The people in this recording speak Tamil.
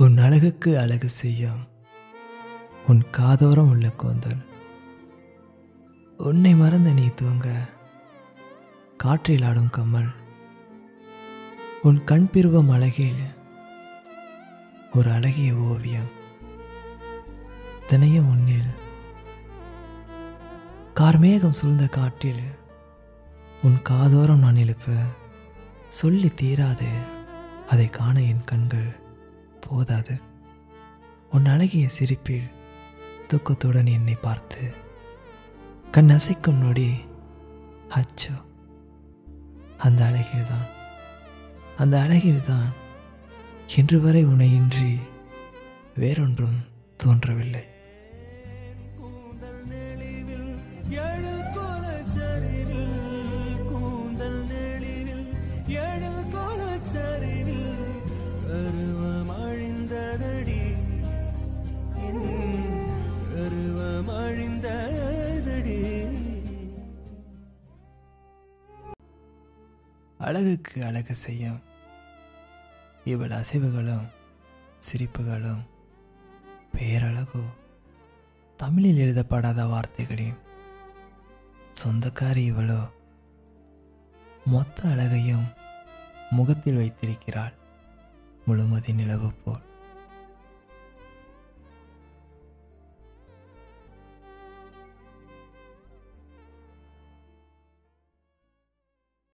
உன் அழகுக்கு அழகு செய்யும். உன் காதோரம் உள்ள கூந்தல். உன்னை மறந்த நீ தூங்க. காற்றில் ஆடும் கம்மல் உன் கண் பிருவம் அழகில். ஒரு அழகிய ஓவியம். தினையும் உன்னில். கார்மேகம் சூழ்ந்த காட்டில் உன் காதோரம் நான் எழுப்ப. சொல்லி தீராது. அதை காண என் கண்கள். போதாது. உன் அழகிய சிரிப்பில் தூக்கத்துடன் என்னை பார்த்து கண் அசைக்கும் நொடி அச்சோ அந்த அழகில்தான். அந்த அழகில்தான் இன்று வரை உனையின்றி வேறொன்றும் தோன்றவில்லை. அழகுக்கு அழகு செய்யும். இவள் அசைவுகளும் சிரிப்புகளும் பேரழகோ தமிழில் எழுதப்படாத வார்த்தைகளின் சொந்தக்காரி இவளோ. மொத்த அழகையும் முகத்தில் வைத்திருக்கிறாள் முழுமதி நிலவு போல்.